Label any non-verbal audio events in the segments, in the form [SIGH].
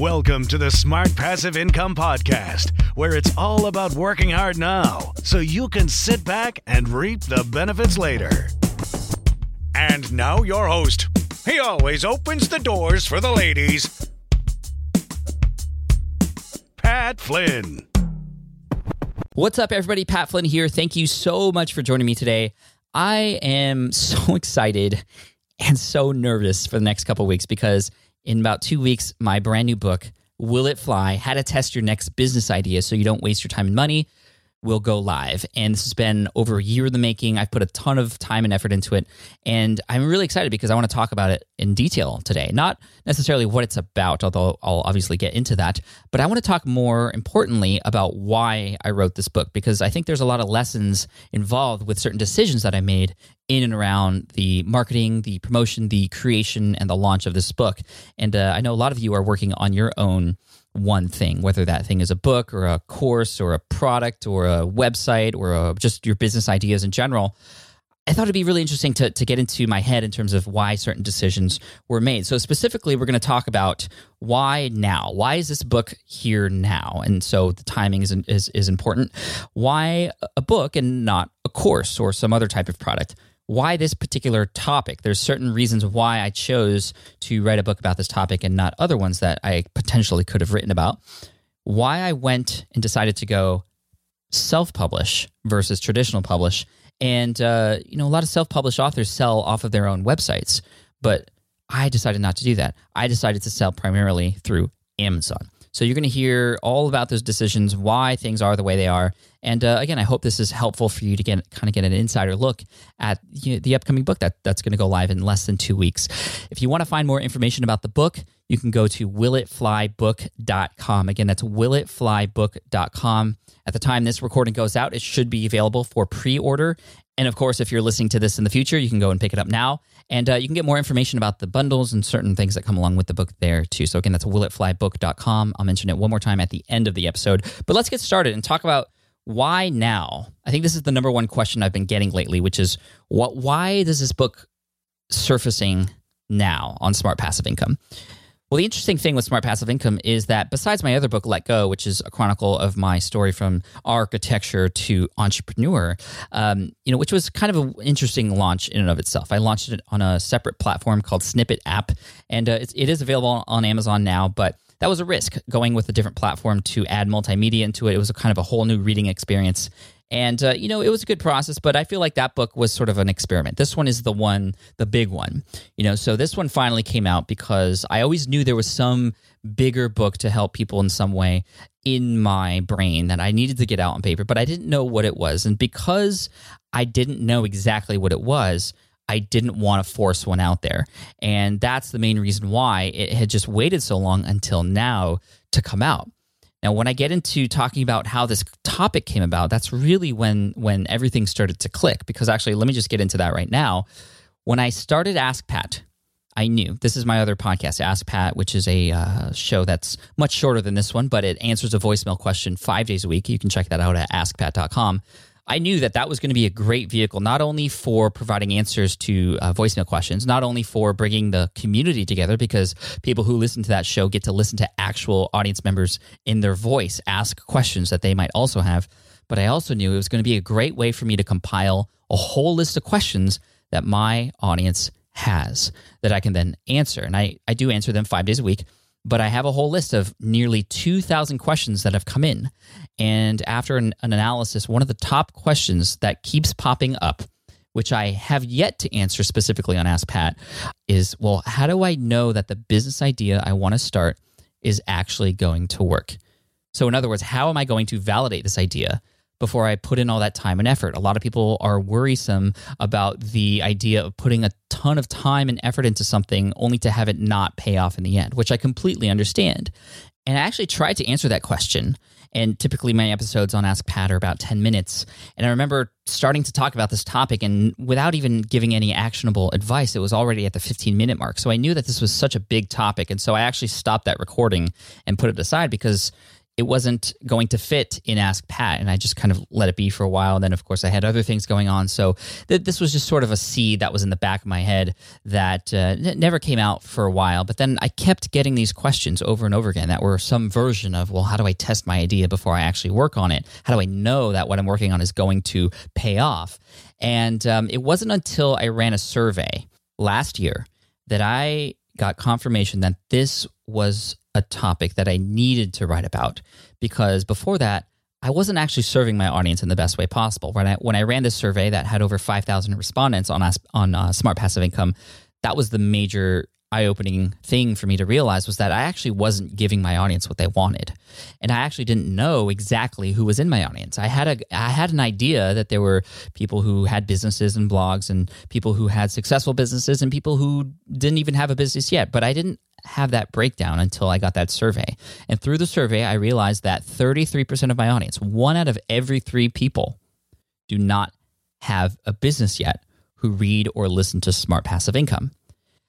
Welcome to the Smart Passive Income Podcast, where it's all about working hard now so you can sit back and reap the benefits later. And now, your host. He always opens the doors for the ladies, Pat Flynn. What's up, everybody? Pat Flynn here. Thank you so much for joining me today. I am [LAUGHS] so excited and so nervous for the next couple weeks because in about two weeks, my brand new book, Will It Fly? How to Test Your Next Business Idea So You Don't Waste Your Time and Money, will go live. And this has been over a year in the making. I've put a ton of time and effort into it. And I'm really excited because I want to talk about it in detail today. Not necessarily what it's about, although I'll obviously get into that. But I want to talk more importantly about why I wrote this book because I think there's a lot of lessons involved with certain decisions that I made in and around the marketing, the promotion, the creation, and the launch of this book. And uh, I know a lot of you are working on your own one thing, whether that thing is a book or a course or a product or a website or a, just your business ideas in general. I thought it'd be really interesting to, to get into my head in terms of why certain decisions were made. So, specifically, we're going to talk about why now? Why is this book here now? And so the timing is, is, is important. Why a book and not a course or some other type of product? Why this particular topic. There's certain reasons why I chose to write a book about this topic and not other ones that I potentially could have written about. Why I went and decided to go self publish versus traditional publish. And, uh, you know, a lot of self published authors sell off of their own websites, but I decided not to do that. I decided to sell primarily through Amazon. So you're going to hear all about those decisions, why things are the way they are. And uh, again, I hope this is helpful for you to get kind of get an insider look at you know, the upcoming book that, that's going to go live in less than two weeks. If you want to find more information about the book, you can go to willitflybook.com. Again, that's willitflybook.com. At the time this recording goes out, it should be available for pre order. And of course, if you're listening to this in the future, you can go and pick it up now. And uh, you can get more information about the bundles and certain things that come along with the book there too. So again, that's willitflybook.com. I'll mention it one more time at the end of the episode. But let's get started and talk about why now. I think this is the number one question I've been getting lately, which is what why does this book surfacing now on smart passive income? Well, the interesting thing with Smart Passive Income is that besides my other book, Let Go, which is a chronicle of my story from architecture to entrepreneur, um, you know, which was kind of an interesting launch in and of itself. I launched it on a separate platform called Snippet App, and uh, it is available on Amazon now, but that was a risk going with a different platform to add multimedia into it. It was a kind of a whole new reading experience. And, uh, you know, it was a good process, but I feel like that book was sort of an experiment. This one is the one, the big one, you know. So this one finally came out because I always knew there was some bigger book to help people in some way in my brain that I needed to get out on paper, but I didn't know what it was. And because I didn't know exactly what it was, I didn't want to force one out there. And that's the main reason why it had just waited so long until now to come out. Now, when I get into talking about how this topic came about, that's really when when everything started to click. Because actually, let me just get into that right now. When I started Ask Pat, I knew this is my other podcast, Ask Pat, which is a uh, show that's much shorter than this one, but it answers a voicemail question five days a week. You can check that out at askpat.com. I knew that that was going to be a great vehicle, not only for providing answers to uh, voicemail questions, not only for bringing the community together, because people who listen to that show get to listen to actual audience members in their voice ask questions that they might also have. But I also knew it was going to be a great way for me to compile a whole list of questions that my audience has that I can then answer. And I, I do answer them five days a week but I have a whole list of nearly 2,000 questions that have come in. And after an, an, analysis, one of the top questions that keeps popping up, which I have yet to answer specifically on Ask Pat, is well, how do I know that the business idea I want to start is actually going to work? So, in other words, how am I going to validate this idea? Before I put in all that time and effort. A lot of people are worrisome about the idea of putting a ton of time and effort into something only to have it not pay off in the end, which I completely understand. And I actually tried to answer that question. And typically, my episodes on Ask Pat are about 10 minutes. And I remember starting to talk about this topic, and without even giving any actionable advice, it was already at the 15 minute mark. So I knew that this was such a big topic. And so I actually stopped that recording and put it aside because it wasn't going to fit in Ask Pat, and I just kind of let it be for a while. And then, of course, I had other things going on, so th- this was just sort of a seed that was in the back of my head that uh, n- never came out for a while. But then I kept getting these questions over and over again that were some version of, well, how do I test my idea before I actually work on it? How do I know that what I'm working on is going to pay off? And um, it wasn't until I ran a survey last year that I got confirmation that this was a topic that I needed to write about because before that, I wasn't actually serving my audience in the best way possible. When I when I ran this survey that had over five thousand respondents on on uh, Smart Passive Income, that was the major eye-opening thing for me to realize was that I actually wasn't giving my audience what they wanted. And I actually didn't know exactly who was in my audience. I had a I had an idea that there were people who had businesses and blogs and people who had successful businesses and people who didn't even have a business yet, but I didn't have that breakdown until I got that survey. And through the survey, I realized that 33% of my audience, one out of every 3 people do not have a business yet who read or listen to Smart Passive Income.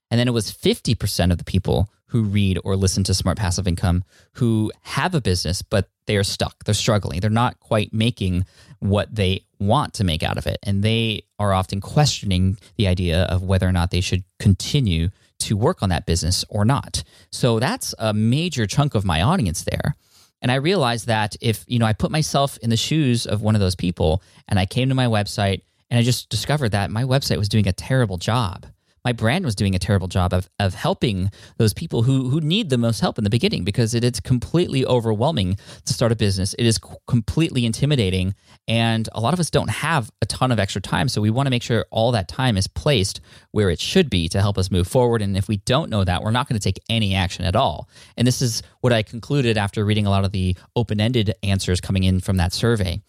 And then it was 50% of the people who read or listen to Smart Passive Income who have a business, but they are stuck. They're struggling. They're not quite making what they want to make out of it. And they are often questioning the idea of whether or not they should continue to work on that business or not. So that's a major chunk of my audience there. And I realized that if, you know, I put myself in the shoes of one of those people and I came to my website and I just discovered that my website was doing a terrible job my brand was doing a terrible job of, of helping those people who, who need the most help in the beginning because it, it is completely overwhelming to start a business. It is completely intimidating. And a lot of us don't have a ton of extra time. So we want to make sure all that time is placed where it should be to help us move forward. And if we don't know that, we're not going to take any action at all. And this is what I concluded after reading a lot of the open ended answers coming in from that survey.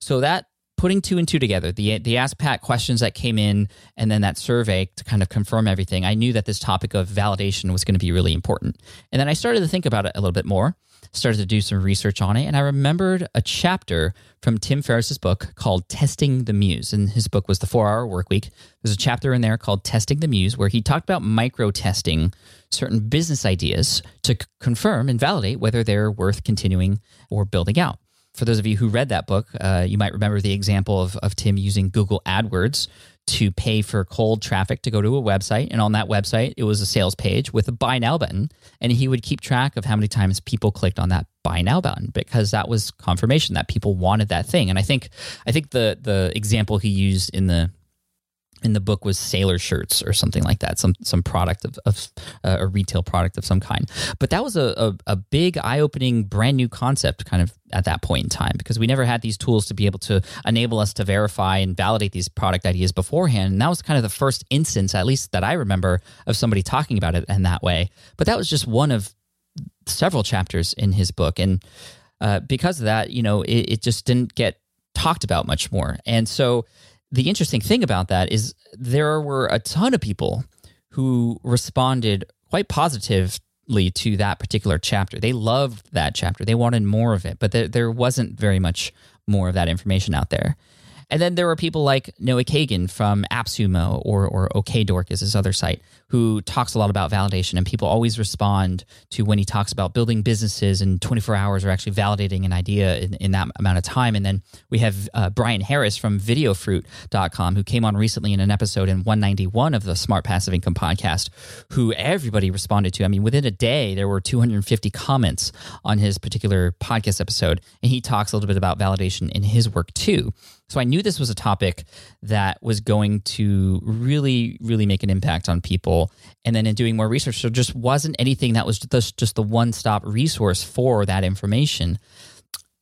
So that putting two and two together, the the Ask Pat questions that came in, and then that survey to kind of confirm everything, I knew that this topic of validation was going to be really important. And then I started to think about it a little bit more, started to do some research on it, and I remembered a chapter from Tim Ferriss's book called Testing the Muse. And his book was The Four Hour Work Week. There's a chapter in there called Testing the Muse where he talked about micro testing certain business ideas to c- confirm and validate whether they're worth continuing or building out for those of you who read that book, uh, you might remember the example of, of Tim using Google AdWords to pay for cold traffic to go to a website. And on that website, it was a sales page with a buy now button. And he would keep track of how many times people clicked on that buy now button because that was confirmation that people wanted that thing. And I think I think the the example he used in the in the book was sailor shirts or something like that, some some product of, of uh, a retail product of some kind. But that was a, a, a big, eye opening, brand new concept kind of at that point in time because we never had these tools to be able to enable us to verify and validate these product ideas beforehand. And that was kind of the first instance, at least that I remember, of somebody talking about it in that way. But that was just one of several chapters in his book. And uh, because of that, you know, it, it just didn't get talked about much more. And so the interesting thing about that is there were a ton of people who responded quite positively to that particular chapter. They loved that chapter. They wanted more of it, but there, there wasn't very much more of that information out there. And then there were people like Noah Kagan from AppSumo or, or OKDork is his other site, who talks a lot about validation. And people always respond to when he talks about building businesses in 24 hours or actually validating an idea in, in that amount of time. And then we have uh, Brian Harris from videofruit.com, who came on recently in an episode in 191 of the Smart Passive Income podcast, who everybody responded to. I mean, within a day, there were 250 comments on his particular podcast episode. And he talks a little bit about validation in his work too. So I knew this was a topic that was going to really, really make an impact on people. And then in doing more research, there just wasn't anything that was just, just the one stop resource for that information.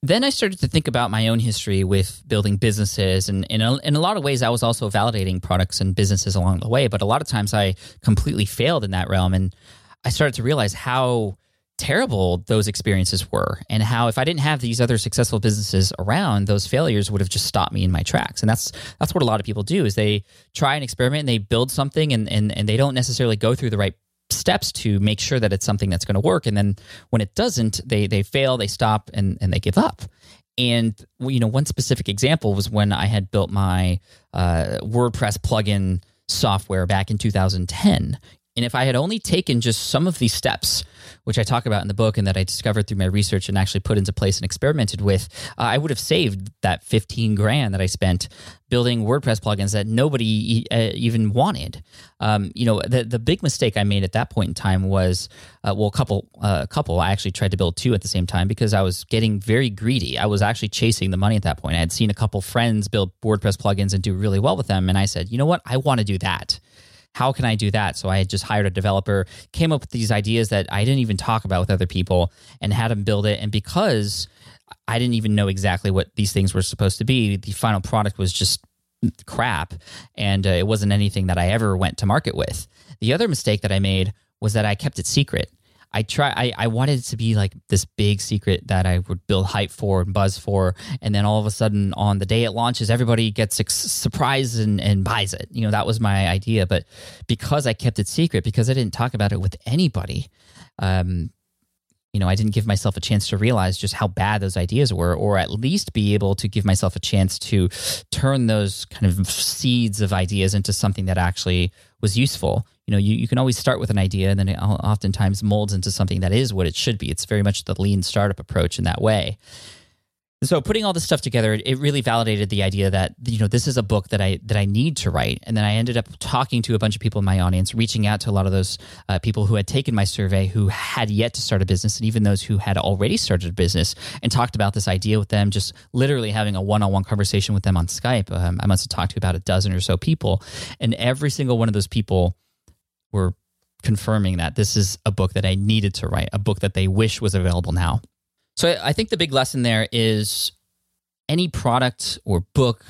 Then I started to think about my own history with building businesses. And in a, uh, in a lot of ways, I was also validating products and businesses along the way. But a lot of times I completely failed in that realm. And I started to realize how terrible those experiences were and how if I didn't have these other successful businesses around, those failures would have just stopped me in my tracks. And that's that's what a lot of people do is they try an experiment and they build something and and, and they don't necessarily go through the right steps to make sure that it's something that's going to work. And then when it doesn't, they they fail, they stop and, and they give up. And you know, one specific example was when I had built my uh, WordPress plugin software back in 2010. And if I had only taken just some of these steps, which I talk about in the book and that I discovered through my research and actually put into place and experimented with, uh, I would have saved that 15 grand that I spent building WordPress plugins that nobody uh, even wanted. Um, you know, the the big mistake I made at that point in time was, uh, well, a couple, a uh, couple. I actually tried to build two at the same time because I was getting very greedy. I was actually chasing the money at that point. I had seen a couple friends build WordPress plugins and do really well with them, and I said, you know what, I want to do that how can I do that? So I just hired a developer, came up with these ideas that I didn't even talk about with other people and had them build it. And because I didn't even know exactly what these things were supposed to be, the final product was just crap. And uh, it wasn't anything that I ever went to market with. The other mistake that I made was that I kept it secret. I try I, I wanted it to be like this big secret that I would build hype for and buzz for and then all of a sudden on the day it launches everybody gets surprised and, and buys it. You know that was my idea but because I kept it secret because I didn't talk about it with anybody um, you know I didn't give myself a chance to realize just how bad those ideas were or at least be able to give myself a chance to turn those kind of seeds of ideas into something that actually was useful you know, you, you can always start with an idea and then it oftentimes molds into something that is what it should be. It's very much the lean startup approach in that way. So putting all this stuff together, it really validated the idea that you know this is a book that I that I need to write. And then I ended up talking to a bunch of people in my audience, reaching out to a lot of those uh, people who had taken my survey, who had yet to start a business, and even those who had already started a business, and talked about this idea with them. Just literally having a one-on-one conversation with them on Skype. Um, I must have talked to about a dozen or so people, and every single one of those people were confirming that this is a book that I needed to write, a book that they wish was available now. So I think the big lesson there is any product or book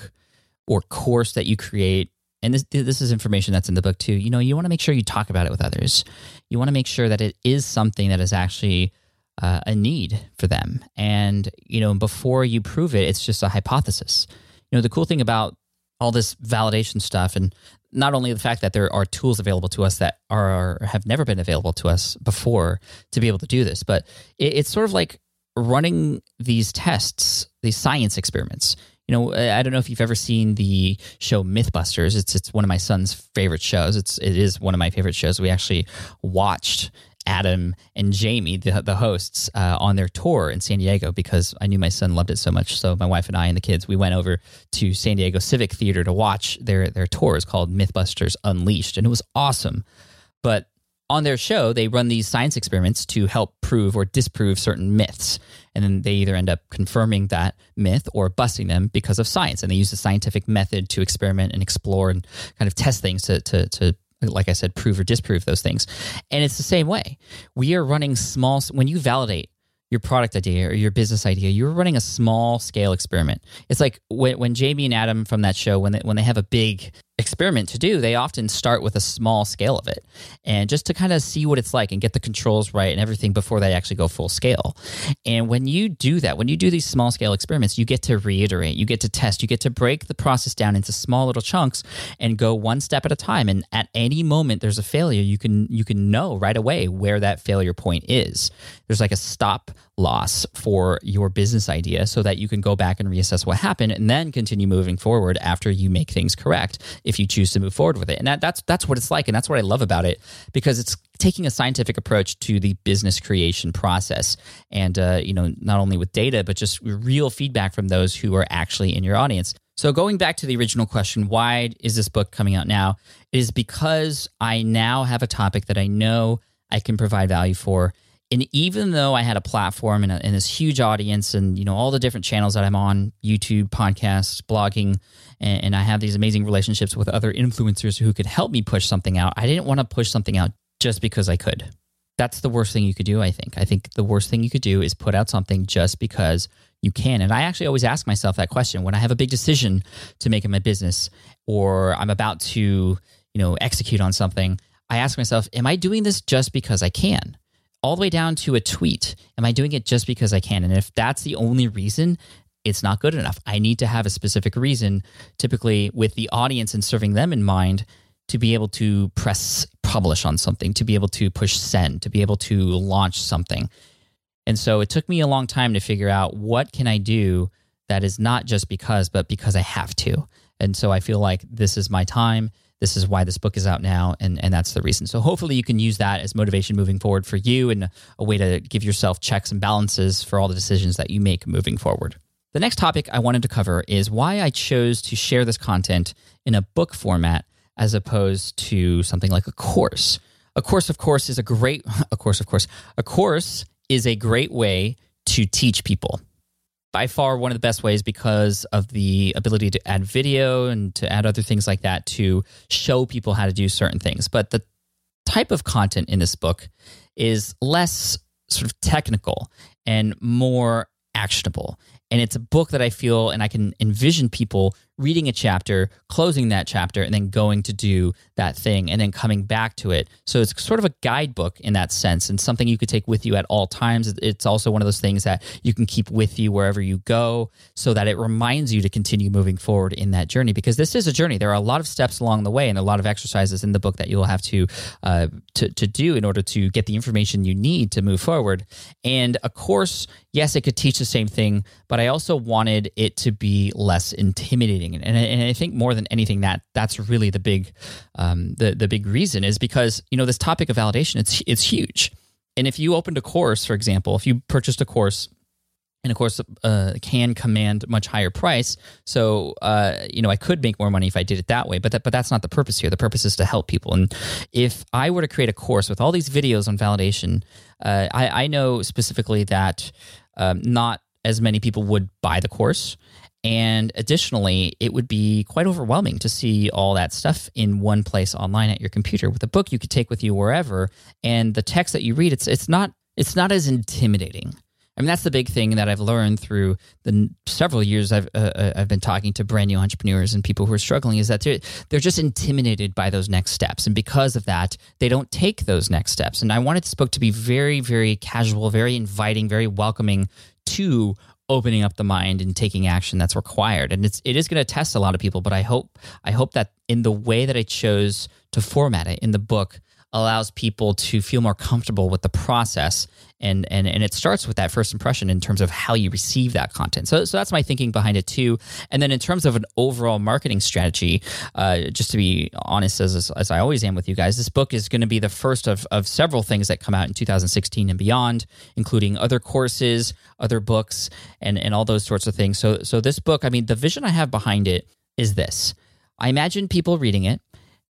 or course that you create and this this is information that's in the book too. You know, you want to make sure you talk about it with others. You want to make sure that it is something that is actually uh, a need for them. And you know, before you prove it, it's just a hypothesis. You know, the cool thing about all this validation stuff and not only the fact that there are tools available to us that are have never been available to us before to be able to do this, but it, it's sort of like running these tests, these science experiments. You know, I don't know if you've ever seen the show MythBusters. It's it's one of my son's favorite shows. It's it is one of my favorite shows. We actually watched Adam and Jamie, the, the hosts, uh, on their tour in San Diego because I knew my son loved it so much. So my wife and I and the kids, we went over to San Diego Civic Theater to watch their their tour. It's called MythBusters Unleashed, and it was awesome. But on their show, they run these science experiments to help prove or disprove certain myths. And then they either end up confirming that myth or busting them because of science. And they use the scientific method to experiment and explore and kind of test things to, to, to like I said, prove or disprove those things. And it's the same way. We are running small, when you validate your product idea or your business idea, you're running a small scale experiment. It's like when, when Jamie and Adam from that show, when they, when they have a big experiment to do, they often start with a small scale of it and just to kind of see what it's like and get the controls right and everything before they actually go full scale. And when you do that, when you do these small scale experiments, you get to reiterate, you get to test, you get to break the process down into small little chunks and go one step at a time. And at any moment there's a failure, you can you can know right away where that failure point is. There's like a stop loss for your business idea so that you can go back and reassess what happened and then continue moving forward after you make things correct if you choose to move forward with it. And that, that's that's what it's like and that's what I love about it because it's taking a scientific approach to the business creation process and uh, you know not only with data but just real feedback from those who are actually in your audience. So, going back to the original question, why is this book coming out now? It is because I now have a topic that I know I can provide value for. And even though I had a platform and, a, and, this huge audience and you know all the different channels that I'm on, YouTube, podcasts, blogging, and, and I have these amazing relationships with other influencers who could help me push something out, I didn't want to push something out just because I could. That's the worst thing you could do, I think. I think the worst thing you could do is put out something just because you can. And I actually always ask myself that question when I have a big decision to make in my business or I'm about to, you know, execute on something. I ask myself, am I doing this just because I can? All the way down to a tweet. Am I doing it just because I can? And if that's the only reason, it's not good enough. I need to have a specific reason, typically with the audience and serving them in mind, to be able to press publish on something, to be able to push send, to be able to launch something. And so it took me a long time to figure out what can I do that is not just because, but because I have to. And so I feel like this is my time. This is why this book is out now, and, and that's the reason. So hopefully you can use that as motivation moving forward for you and a way to give yourself checks and balances for all the decisions that you make moving forward. The next topic I wanted to cover is why I chose to share this content in a book format as opposed to something like a course. A course, of course, is a great, [LAUGHS] a course, of course, a course is a great way to teach people. By far, one of the best ways because of the ability to add video and to add other things like that to show people how to do certain things. But the type of content in this book is less sort of technical and more actionable. And it's a book that I feel and I can envision people reading a chapter, closing that chapter, and then going to do that thing and then coming back to it. So it's sort of a guidebook in that sense and something you could take with you at all times. It's also one of those things that you can keep with you wherever you go so that it reminds you to continue moving forward in that journey because this is a journey. There are a lot of steps along the way and a lot of exercises in the book that you'll have to, uh, to, to do in order to get the information you need to move forward. And of course, yes, it could teach the same thing, but I also wanted it to be less intimidating and, and I think more than anything that that's really the big um, the the big reason is because you know this topic of validation it's it's huge. And if you opened a course, for example, if you purchased a course and of course uh, can command much higher price so uh, you know i could make more money if i did it that way but that, but that's not the purpose here. The purpose is to help people. And if i were to create a course with all these videos on validation uh, I, I, know specifically that um, not as many people would buy the course and additionally, it would be quite overwhelming to see all that stuff in one place online at your computer. With a book, you could take with you wherever, and the text that you read, it's it's not it's not as intimidating. I mean, that's the big thing that I've learned through the several years I've uh, uh, I've been talking to brand new entrepreneurs and people who are struggling is that they're they're just intimidated by those next steps, and because of that, they don't take those next steps. And I wanted this book to be very, very casual, very inviting, very welcoming to opening up the mind and taking action that's required. And it's it is going to test a lot of people but i hope i hope that in the way that i chose to format it in the book allows people to feel more comfortable with the process and and and it starts with that first impression in terms of how you receive that content. So so that's my thinking behind it too. And then in terms of an overall marketing strategy uh, just to be honest as as I always am with you guys this book is going to be the first of of several things that come out in 2016 and beyond including other courses other books and and all those sorts of things. So so this book I mean the vision I have behind it is this. I imagine people reading it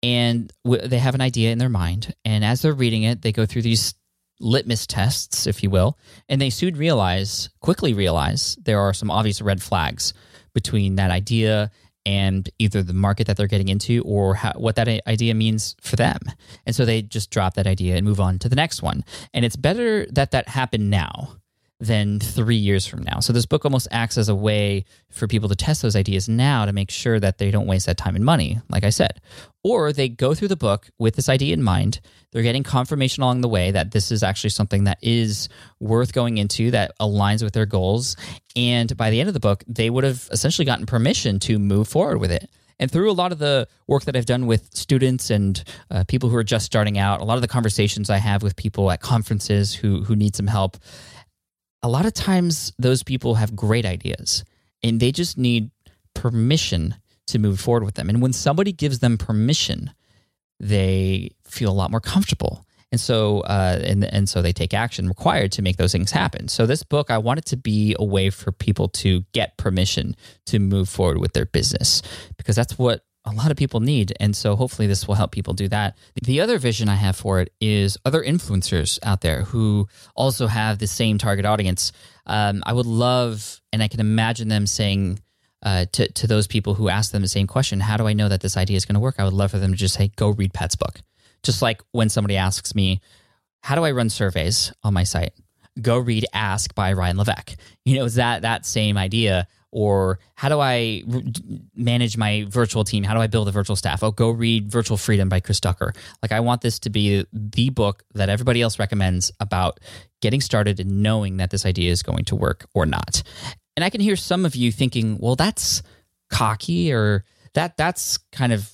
and they have an idea in their mind. And as they're reading it, they go through these litmus tests, if you will, and they soon realize, quickly realize, there are some obvious red flags between that idea and either the market that they're getting into or how, what that idea means for them. And so they just drop that idea and move on to the next one. And it's better that that happened now than three years from now. So this book almost acts as a way for people to test those ideas now to make sure that they don't waste that time and money, like I said. Or they go through the book with this idea in mind. They're getting confirmation along the way that this is actually something that is worth going into, that aligns with their goals. And by the end of the book, they would have essentially gotten permission to move forward with it. And through a lot of the work that I've done with students and uh, people who are just starting out, a lot of the conversations I have with people at conferences who who need some help, a lot of times those people have great ideas and they just need permission to move forward with them. And when somebody gives them permission, they feel a lot more comfortable. And so, uh, and and so they take action required to make those things happen. So this book, I want it to be a way for people to get permission to move forward with their business because that's what a lot of people need. And so hopefully this will help people do that. The other vision I have for it is other influencers out there who also have the same target audience. Um, I would love, and I can imagine them saying uh, to, to those people who ask them the same question, how do I know that this idea is going to work? I would love for them to just say, go read Pat's book. Just like when somebody asks me, how do I run surveys on my site? Go read Ask by Ryan Levesque. You know, it's that, that same idea or how do I manage my virtual team? How do I build a virtual staff? Oh, go read Virtual Freedom by Chris Ducker. Like, I want this to be the book that everybody else recommends about getting started and knowing that this idea is going to work or not. And I can hear some of you thinking, well, that's cocky or that that's kind of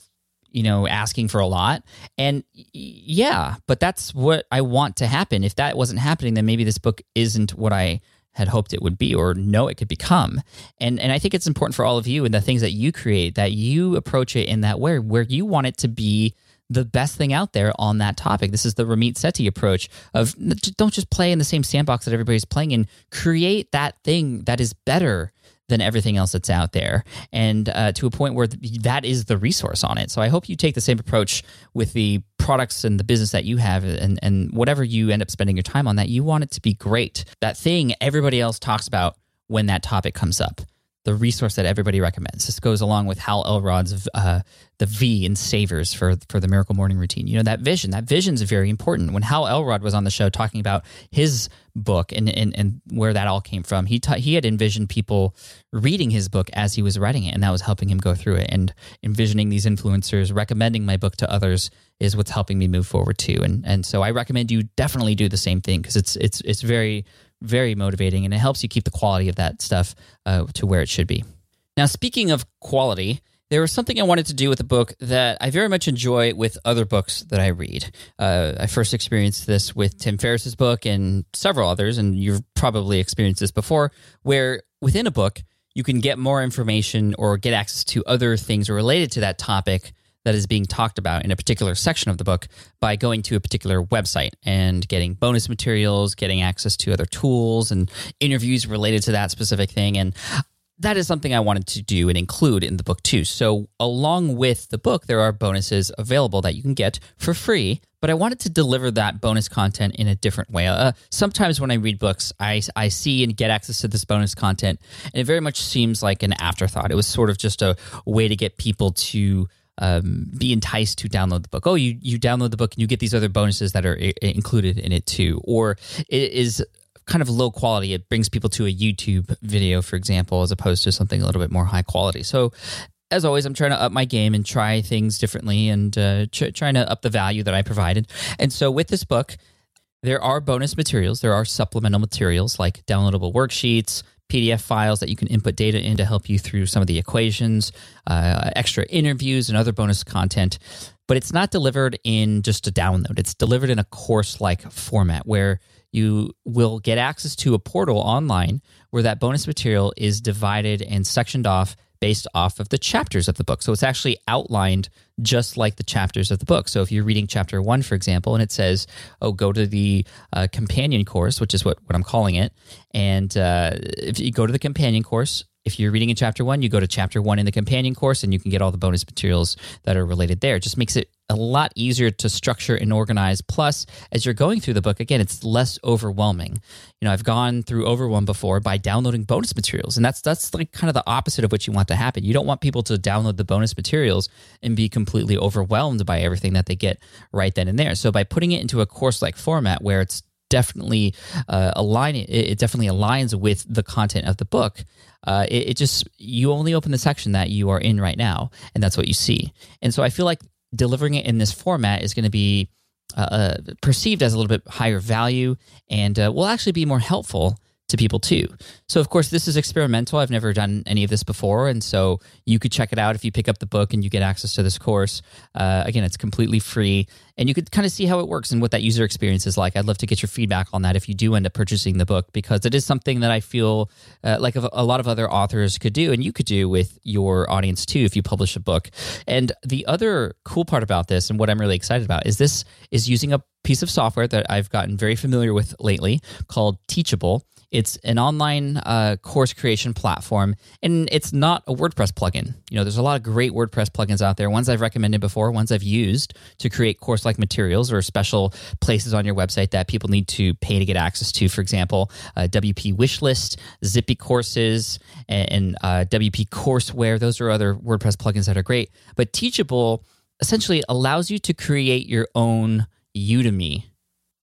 you know asking for a lot and yeah but that's what i want to happen if that wasn't happening then maybe this book isn't what i had hoped it would be or know it could become. And and I think it's important for all of you and the things that you create that you approach it in that way where you want it to be the best thing out there on that topic. This is the Ramit Sethi approach of don't just play in the same sandbox that everybody's playing in. Create that thing that is better than everything else that's out there, and uh, to a point where that is the resource on it. So I hope you take the same approach with the products and the business that you have, and and whatever you end up spending your time on. That you want it to be great. That thing everybody else talks about when that topic comes up the resource that everybody recommends. This goes along with Hal Elrod's uh, the V in Savers for for the Miracle Morning Routine. You know that vision. That vision is very important. When Hal Elrod was on the show talking about his book and and, and where that all came from, he ta- he had envisioned people reading his book as he was writing it, and that was helping him go through it. And envisioning these influencers recommending my book to others is what's helping me move forward too. And and so I recommend you definitely do the same thing because it's it's it's very very motivating and it helps you keep the quality of that stuff uh, to where it should be. Now, speaking of quality, there was something I wanted to do with the book that I very much enjoy with other books that I read. Uh, I first experienced this with Tim Ferriss's book and several others, and you've probably experienced this before, where within a book, you can get more information or get access to other things related to that topic that is being talked about in a particular section of the book by going to a particular website and getting bonus materials, getting access to other tools and interviews related to that specific thing. And that is something I wanted to do and include in the book too. So, along with the book, there are bonuses available that you can get for free. But I wanted to deliver that bonus content in a different way. Uh, sometimes when I read books, I, I see and get access to this bonus content, and it very much seems like an afterthought. It was sort of just a way to get people to um, be enticed to download the book. Oh, you you download the book and you get these other bonuses that are I- included in it too, or it is kind of low quality. It brings people to a YouTube video, for example, as opposed to something a little bit more high quality. So. As always, I'm trying to up my game and try things differently and uh, trying to up the value that I provided. And so, with this book, there are bonus materials. There are supplemental materials like downloadable worksheets, PDF files that you can input data in to help you through some of the equations, uh, extra interviews, and other bonus content. But it's not delivered in just a download, it's delivered in a course like format where you will get access to a portal online where that bonus material is divided and sectioned off based off of the chapters of the book. So it's actually outlined just like the chapters of the book. So if you're reading chapter one, for example, and it says, oh, go to the uh, companion course, which is what, what I'm calling it. And uh, if you go to the companion course, if you're reading in chapter one, you go to chapter one in the companion course and you can get all the bonus materials that are related there. It just makes it a lot easier to structure and organize. Plus, as you're going through the book, again, it's less overwhelming. You know, I've gone through overwhelm before by downloading bonus materials, and that's that's like kind of the opposite of what you want to happen. You don't want people to download the bonus materials and be completely overwhelmed by everything that they get right then and there. So by putting it into a course like format where it's definitely uh, align it, it definitely aligns with the content of the book uh, it, it, just you only open the section that you are in right now and that's what you see and so i feel like delivering it in this format is going to be uh, uh, perceived as a little bit higher value and uh, will actually be more helpful to people too. So, of course, this is experimental. I've never done any of this before. And so you could check it out if you pick up the book and you get access to this course. Uh, again, it's completely free. And you could kind of see how it works and what that user experience is like. I'd love to get your feedback on that if you do end up purchasing the book, because it is something that I feel uh, like a, a lot of other authors could do, and you could do with your audience too if you publish a book. And the other cool part about this, and what I'm really excited about, is this is using a piece of software that I've gotten very familiar with lately called Teachable. It's an online uh, course creation platform, and it's not a WordPress plugin. You know, there's a lot of great WordPress plugins out there. Ones I've recommended before, ones I've used to create course-like materials or special places on your website that people need to pay to get access to. For example, uh, WP Wishlist, Zippy Courses, and, and uh, WP Courseware. Those are other WordPress plugins that are great. But Teachable essentially allows you to create your own Udemy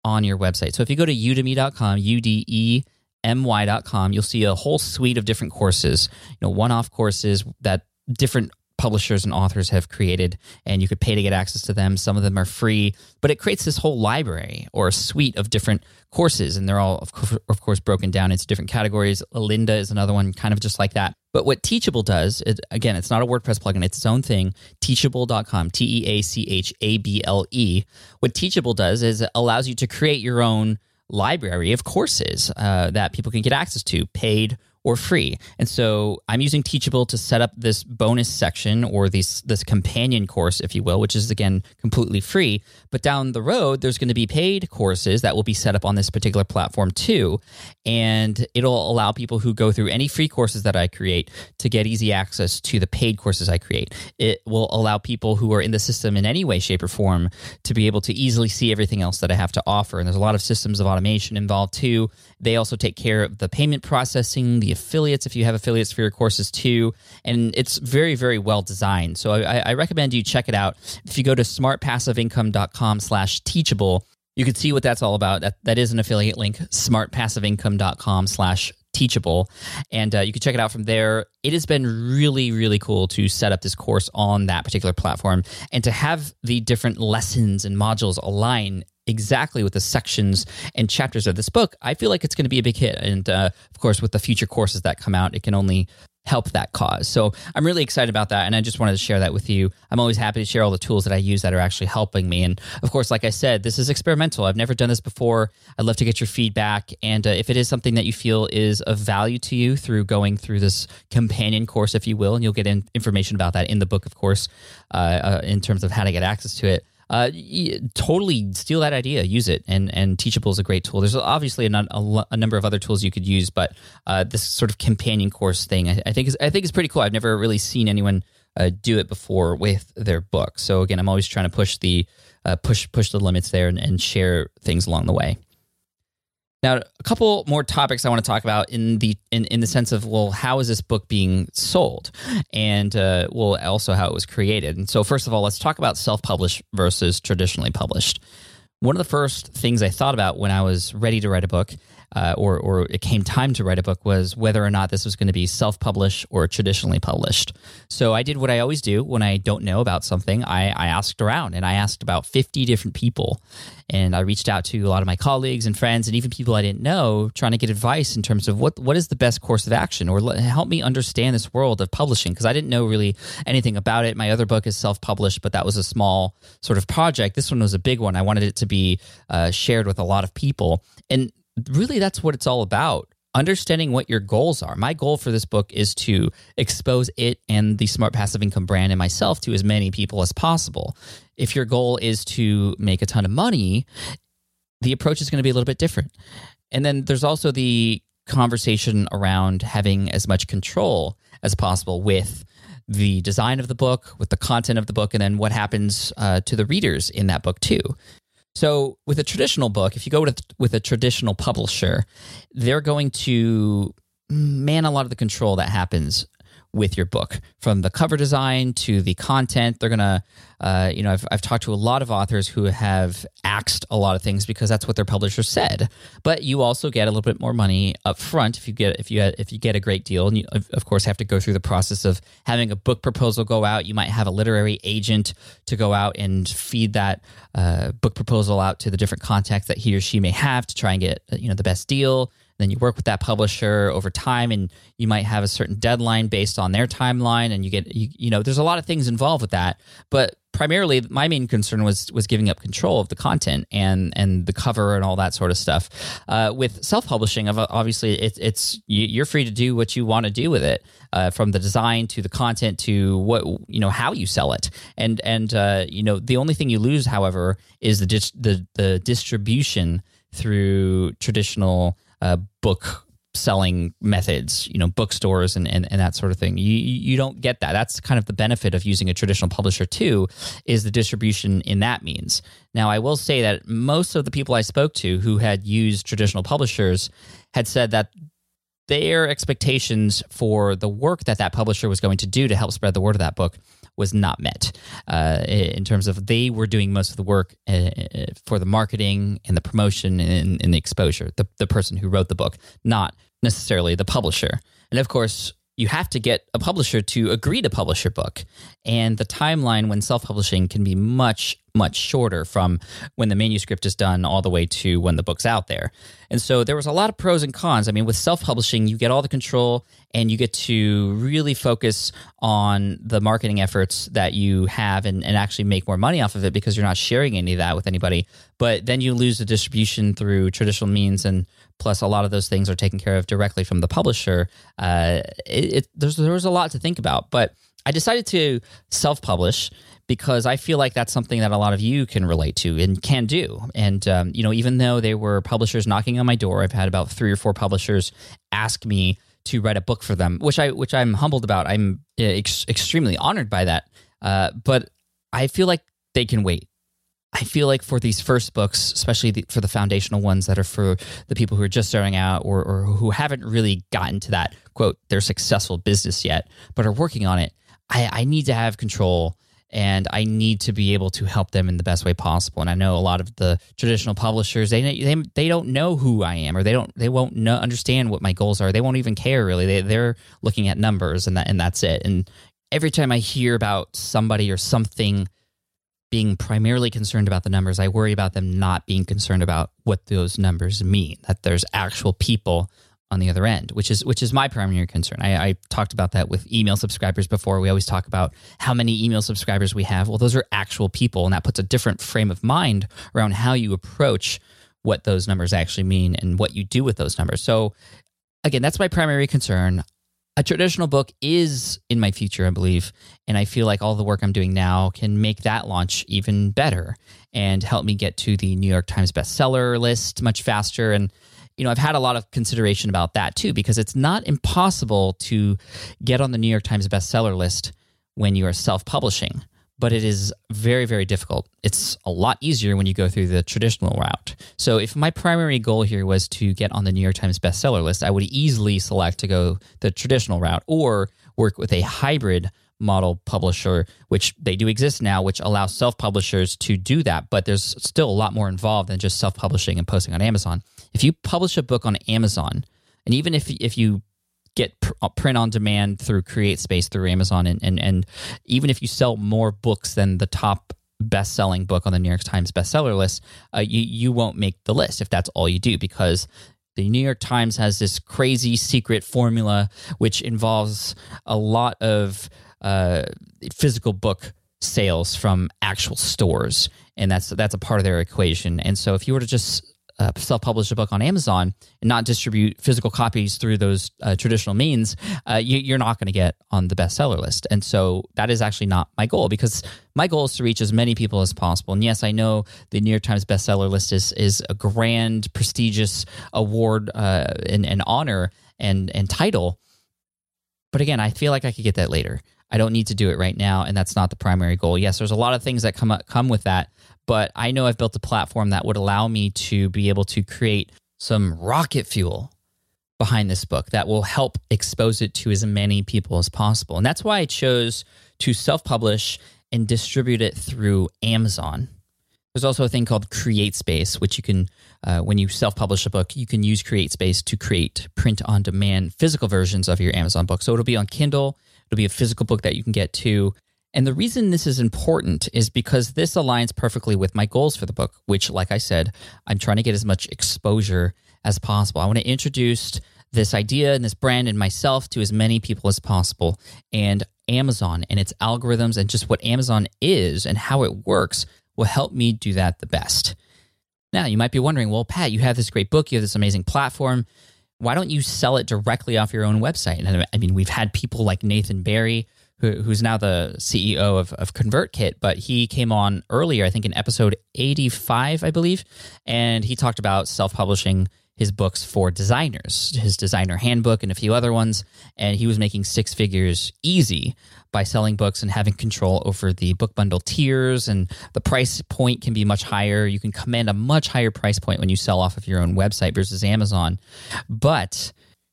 on your website. So if you go to udemy.com, U D E M Y.com, you'll see a whole suite of different courses, you know, one off courses that different publishers and authors have created, and you could pay to get access to them. Some of them are free, but it creates this whole library or suite of different courses, and they're all, of course, of course broken down into different categories. Lynda is another one, kind of just like that. But what Teachable does, it, again, it's not a WordPress plugin, it's its own thing. Teachable.com, T E A C H A B L E. What Teachable does is it allows you to create your own library of courses uh, that people can get access to, paid or free. And so I'm using Teachable to set up this bonus section or this this companion course, if you will, which is again completely free. But down the road, there's going to be paid courses that will be set up on this particular platform too, and it'll allow people who go through any free courses that I create to get easy access to the paid courses I create. It will allow people who are in the system in any way, shape, or form to be able to easily see everything else that I have to offer. And there's a lot of systems of automation involved too. They also take care of the payment processing, the affiliates if you have affiliates for your courses too. And it's very, very well designed. So I, I recommend you check it out. If you go to smartpassiveincome.com slash teachable, you can see what that's all about. That, that is an affiliate link, smartpassiveincome.com slash teachable. And uh, you can check it out from there. It has been really, really cool to set up this course on that particular platform and to have the different lessons and modules align exactly with the sections and chapters of this book, I feel like it's going to be a big hit. And uh, of course, with the future courses that come out, it can only help that cause. So I'm really excited about that. And I just wanted to share that with you. I'm always happy to share all the tools that I use that are actually helping me. And of course, like I said, this is experimental. I've never done this before. I'd love to get your feedback. And uh, if it is something that you feel is of value to you through going through this companion course, if you will, and you'll get in information about that in the book, of course, uh, uh, in terms of how to get access to it uh, totally steal that idea, use it, and and Teachable is a great tool. There's obviously a, a, a number of other tools you could use, but uh, this sort of companion course thing, I, I, think is I think is pretty cool. I've never really seen anyone uh, do it before with their book. So again, I'm always trying to push the uh, push push the limits there and, and share things along the way. Now, a couple more topics I want to talk about in the in, in the sense of well, how is this book being sold, and uh, well, also how it was created. And so, first of all, let's talk about self-published versus traditionally published. One of the first things I thought about when I was ready to write a book uh, or, or it came time to write a book was whether or not this was going to be self published or traditionally published. So I did what I always do when I don't know about something. I, I asked around and I asked about 50 different people. And I reached out to a lot of my colleagues and friends and even people I didn't know trying to get advice in terms of what, what is the best course of action or help me understand this world of publishing because I didn't know really anything about it. My other book is self published, but that was a small sort of project. This one was a big one. I wanted it to be uh, shared with a lot of people. And really that's what it's all about understanding what your goals are. My goal for this book is to expose it and the Smart Passive Income brand and myself to as many people as possible. If your goal is to make a ton of money, the approach is going to be a little bit different. And then there's also the conversation around having as much control as possible with the design of the book, with the content of the book, and then what happens uh, to the readers in that book too. So, with a traditional book, if you go with, with a traditional publisher, they're going to man a lot of the control that happens with your book. From the cover design to the content they're gonna uh, you know I've, I've talked to a lot of authors who have axed a lot of things because that's what their publisher said. But you also get a little bit more money up front if you get if you if you get a great deal. And you of course have to go through the process of having a book proposal go out. You might have a literary agent to go out and feed that uh, book proposal out to the different contacts that he or she may have to try and get you know the best deal then you work with that publisher over time and you might have a certain deadline based on their timeline and you get you, you know there's a lot of things involved with that. But primarily my main concern was was giving up control of the content and and the cover and all that sort of stuff. Uh, with self-publishing obviously it, it's you're free to do what you want to do with it uh, from the design to the content to what you know how you sell it. And and uh, you know the only thing you lose however is the the the distribution through traditional uh, book selling methods, you know, bookstores and, and, and that sort of thing. You, you don't get that. That's kind of the benefit of using a traditional publisher too, is the distribution in that means. Now, I will say that most of the people I spoke to who had used traditional publishers had said that their expectations for the work that that publisher was going to do to help spread the word of that book was not met uh, in terms of they were doing most of the work uh, for the marketing and the promotion and, and the exposure, the, the person who wrote the book, not necessarily the publisher. And of course, you have to get a publisher to agree to publish your book. And the timeline when self publishing can be much, much shorter from when the manuscript is done all the way to when the book's out there. And so there was a lot of pros and cons. I mean, with self publishing, you get all the control and you get to really focus on the marketing efforts that you have and, and actually make more money off of it because you're not sharing any of that with anybody. But then you lose the distribution through traditional means and plus a lot of those things are taken care of directly from the publisher. Uh, it, it, there's there's a lot to think about, but I decided to self-publish because I feel like that's something that a lot of you can relate to and can do. And um, you know, even though there were publishers knocking on my door, I've had about three or four publishers ask me to write a book for them, which I which I'm humbled about. I'm uh, ex- extremely honored by that. Uh, but I feel like they can wait. I feel like for these first books, especially the, for the foundational ones that are for the people who are just starting out or, or who haven't really gotten to that quote their successful business yet, but are working on it, I, I need to have control and I need to be able to help them in the best way possible. And I know a lot of the traditional publishers they they they don't know who I am or they don't they won't know, understand what my goals are. They won't even care really. They they're looking at numbers and that and that's it. And every time I hear about somebody or something being primarily concerned about the numbers, I worry about them not being concerned about what those numbers mean, that there's actual people on the other end, which is which is my primary concern. I, I, talked about that with email subscribers before. We always talk about how many email subscribers we have. Well, those are actual people, and that puts a different frame of mind around how you approach what those numbers actually mean and what you do with those numbers. So, again, that's my primary concern a traditional book is in my future, I believe. And I feel like all the work I'm doing now can make that launch even better and help me get to the New York Times bestseller list much faster. And, you know, I've had a lot of consideration about that too, because it's not impossible to get on the New York Times bestseller list when you are self publishing but it is very, very difficult. It's a lot easier when you go through the traditional route. So, if my primary goal here was to get on the New York Times bestseller list, I would easily select to go the traditional route or work with a hybrid model publisher, which they do exist now, which allows self publishers to do that. But there's still a lot more involved than just self publishing and posting on Amazon. If you publish a book on Amazon, and even if if you get pr- uh, print on demand through CreateSpace through Amazon, and, and and even if you sell more books than the top best selling book on the New York Times bestseller list, uh, you you won't make the list if that's all you do because the New York Times has this crazy secret formula which involves a lot of uh, physical book sales from actual stores, and that's that's a part of their equation. And so, if you were to just uh, self-publish a book on Amazon and not distribute physical copies through those uh, traditional means, uh, you, are not going to get on the bestseller list. And so that is actually not my goal because my goal is to reach as many people as possible. And yes, I know the New York Times bestseller list is is a grand, prestigious award uh, and, and honor and and title. But again, I feel like I could get that later. I don't need to do it right now, and that's not the primary goal. Yes, there's a lot of things that come up, come with that, but I know I've built a platform that would allow me to be able to create some rocket fuel behind this book that will help expose it to as many people as possible. And that's why I chose to self-publish and distribute it through Amazon. There's also a thing called CreateSpace, which you can, uh, when you self publish a book, you can use CreateSpace to create print on demand physical versions of your Amazon book. So it'll be on Kindle, It'll be a physical book that you can get too. And the reason this is important is because this aligns perfectly with my goals for the book, which, like I said, I'm trying to get as much exposure as possible. I want to introduce this idea and this brand and myself to as many people as possible. And Amazon and its algorithms and just what Amazon is and how it works will help me do that the best. Now, you might be wondering, well, Pat, you have this great book, you have this amazing platform. Why don't you sell it directly off your own website? And I mean, we've had people like Nathan Barry, who, who's now the CEO of, of ConvertKit, but he came on earlier, I think in episode 85, I believe, and he talked about self publishing his books for designers, his designer handbook and a few other ones. And he was making six figures easy by selling books and having control over the book bundle tiers. And the price point can be much higher. You can command a much higher price point when you sell off of your own website versus Amazon. But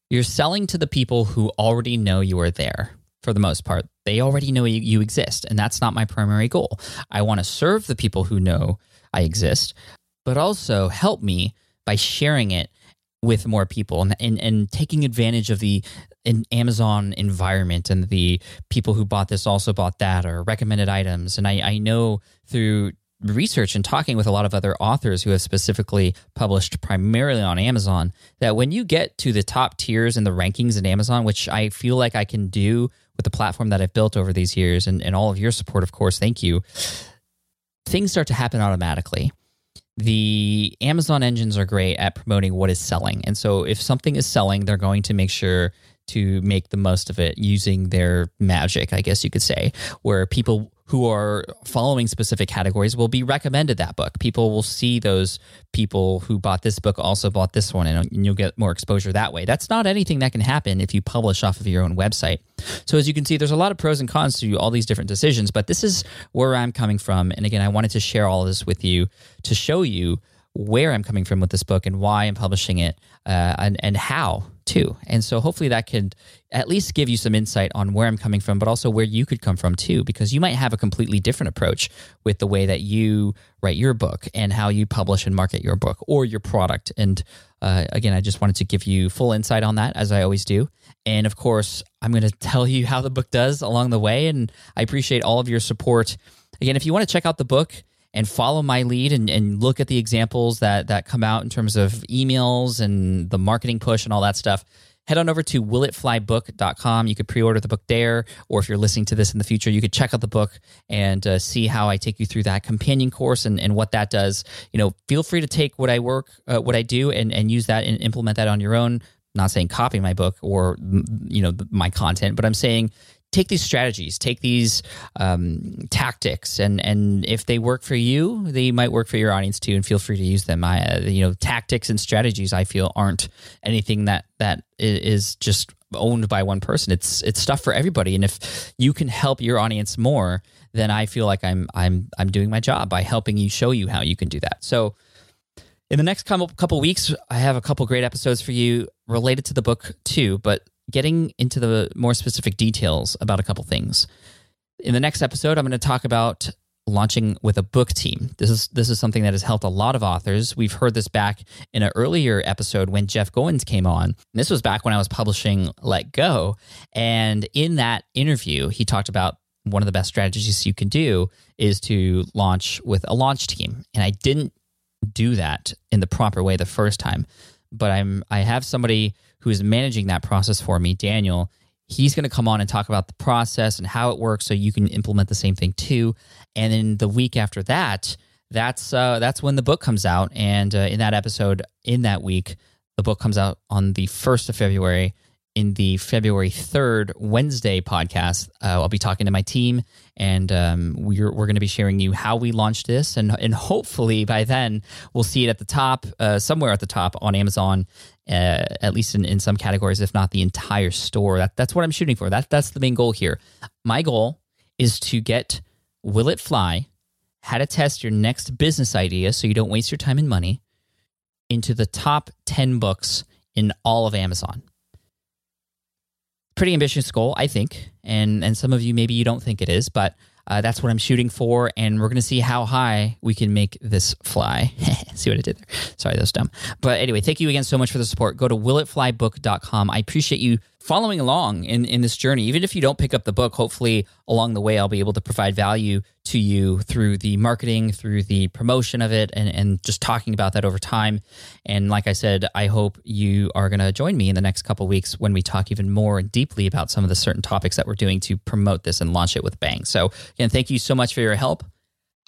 you're selling to the people who already know you are there for the most part. They already know you, you exist. And that's not my primary goal. I want to serve the people who know I exist, but also help me by sharing it with more people and, and, and taking advantage of the Amazon environment and the people who bought this also bought that or recommended items. And I, I know through research and talking with a lot of other authors who have specifically published primarily on Amazon that when you get to the top tiers in the rankings in Amazon, which I feel like I can do with the platform that I've built over these years and, and all of your support, of course, thank you, things start to happen automatically the Amazon engines are great at promoting what is selling. And so if something is selling, they're going to make sure to make the most of it using their magic, I guess you could say, where people who are following specific categories will be recommended that book. People will see those people who bought this book also bought this one, and you'll get more exposure that way. That's not anything that can happen if you publish off of your own website. So, as you can see, there's a lot of pros and cons to all these different decisions, but this is where I'm coming from. And again, I wanted to share all this with you to show you where I'm coming from with this book and why I'm publishing it uh, and, and how too. And so hopefully that could at least give you some insight on where I'm coming from, but also where you could come from too, because you might have a completely different approach with the way that you write your book and how you publish and market your book or your product. And uh, again, I just wanted to give you full insight on that, as I always do. And of course, I'm going [LAUGHS] to tell you how the book does along the way. And I appreciate all of your support. Again, if you want to check out the book, and follow my lead and, and look at the examples that that come out in terms of emails and the marketing push and all that stuff head on over to willitflybook.com you could pre-order the book there or if you're listening to this in the future you could check out the book and uh, see how i take you through that companion course and, and what that does. You know feel free to take what i work uh, what i do and, and use that and implement that on your own. Not saying copy my book or you know my content but i'm saying take these strategies, take these um, tactics, and and if they work for you, they might work for your audience too. And feel free to use them. I, uh, you know, tactics and strategies I feel aren't anything that that is just owned by one person. It's it's stuff for everybody. And if you can help your audience more, then I feel like I'm I'm I'm doing my job by helping you show you how you can do that. So. In the next couple couple weeks, I have a couple great episodes for you related to the book too. But getting into the more specific details about a couple things. In the next episode, I'm going to talk about launching with a book team. This is this is something that has helped a lot of authors. We've heard this back in an earlier episode when Jeff Goins came on. This was back when I was publishing Let Go, and in that interview, he talked about one of the best strategies you can do is to launch with a launch team. And I didn't do that in the proper way the first time, but I'm I have somebody who is managing that process for me, Daniel, he's going to come on and talk about the process and how it works so you can implement the same thing too. And then the week after that, that's uh, that's when the book comes out. And uh, in that episode, in that week, the book comes out on the first of February in the February 3rd Wednesday podcast. Uh, I'll be talking to my team and um, we're, we're going to be sharing you how we launched this. And, and hopefully by then we'll see it at the top, uh, somewhere at the top on Amazon, uh, at least in, in some categories, if not the entire store. That, that's what I'm shooting for. That, that's the main goal here. My goal is to get Will It Fly, how to test your next business idea so you don't waste your time and money, into the top 10 books in all of Amazon pretty ambitious goal, I think, and and some of you maybe you don't think it is, but uh, that's what I'm shooting for, and we're gonna see how high we can make this fly. [LAUGHS] see what I did there? Sorry, that was dumb. But anyway, thank you again so much for the support. Go to willitflybook.com. I appreciate you following along in, in this journey. Even if you don't pick up the book, hopefully along the way, I'll be able to provide value to you through the marketing, through the promotion of it, and, and just talking about that over time. And like I said, I hope you are going to join me in the next couple weeks when we talk even more deeply about some of the certain topics that we're doing to promote this and launch it with bang. So, again, thank you so much for your help.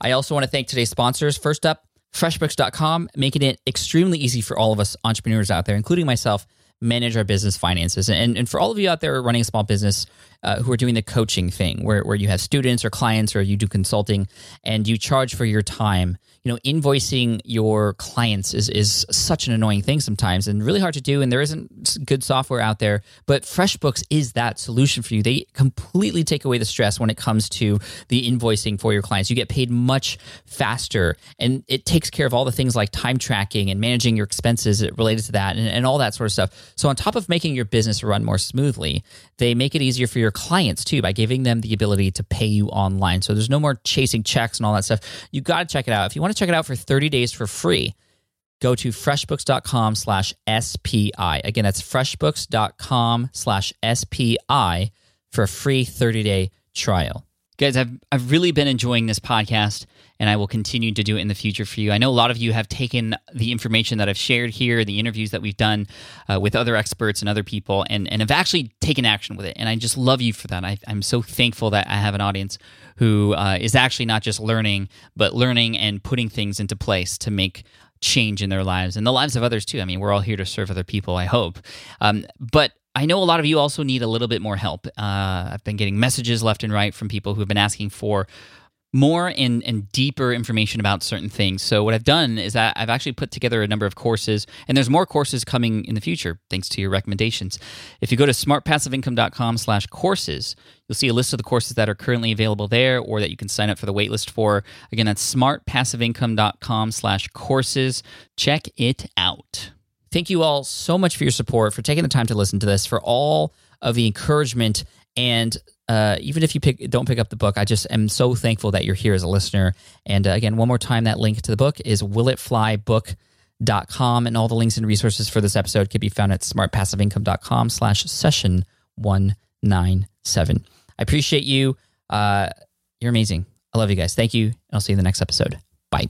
I also want to thank today's sponsors. First up, FreshBooks.com, making it extremely easy for all of us entrepreneurs out there, including myself, manage our business finances. And, and for all of you out there running a small business uh, who are doing the coaching thing, where, where you have students or clients or you do consulting and you charge for your time, you know, invoicing your clients is, is such an annoying thing sometimes and really hard to do. And there isn't good software out there, but FreshBooks is that solution for you. They completely take away the stress when it comes to the invoicing for your clients. You get paid much faster and it takes care of all the things like time tracking and managing your expenses related to that and, and all that sort of stuff. So, on top of making your business run more smoothly, they make it easier for your clients too by giving them the ability to pay you online. So, there's no more chasing checks and all that stuff. You got to check it out. If you want to check it out for 30 days for free, go to freshbooks.com slash SPI. Again, that's freshbooks.com slash SPI for a free 30 day trial. Guys, I've, I've really been enjoying this podcast and I will continue to do it in the future for you. I know a lot of you have taken the information that I've shared here, the interviews that we've done uh, with other experts and other people, and, and have actually taken action with it. And I just love you for that. I, am so thankful that I have an audience who uh, is actually not just learning, but learning and putting things into place to make change in their lives and the lives of others too. I mean, we're all here to serve other people, I hope. Um, but I know a lot of you also need a little bit more help. Uh, I've been getting messages left and right from people who have been asking for more and, and deeper information about certain things. So what I've done is that I've actually put together a number of courses, and there's more courses coming in the future, thanks to your recommendations. If you go to smartpassiveincome.com slash courses, you'll see a list of the courses that are currently available there or that you can sign up for the waitlist for. Again, that's smartpassiveincome.com slash courses. Check it out. Thank you all so much for your support, for taking the time to listen to this, for all of the encouragement and uh, even if you pick, don't pick up the book, I just am so thankful that you're here as a listener. And uh, again, one more time, that link to the book is willitflybook.com. And all the links and resources for this episode can be found at smartpassiveincome.com slash session 197. I appreciate you. Uh, you're amazing. I love you guys. Thank you. And I'll see you in the next episode. Bye.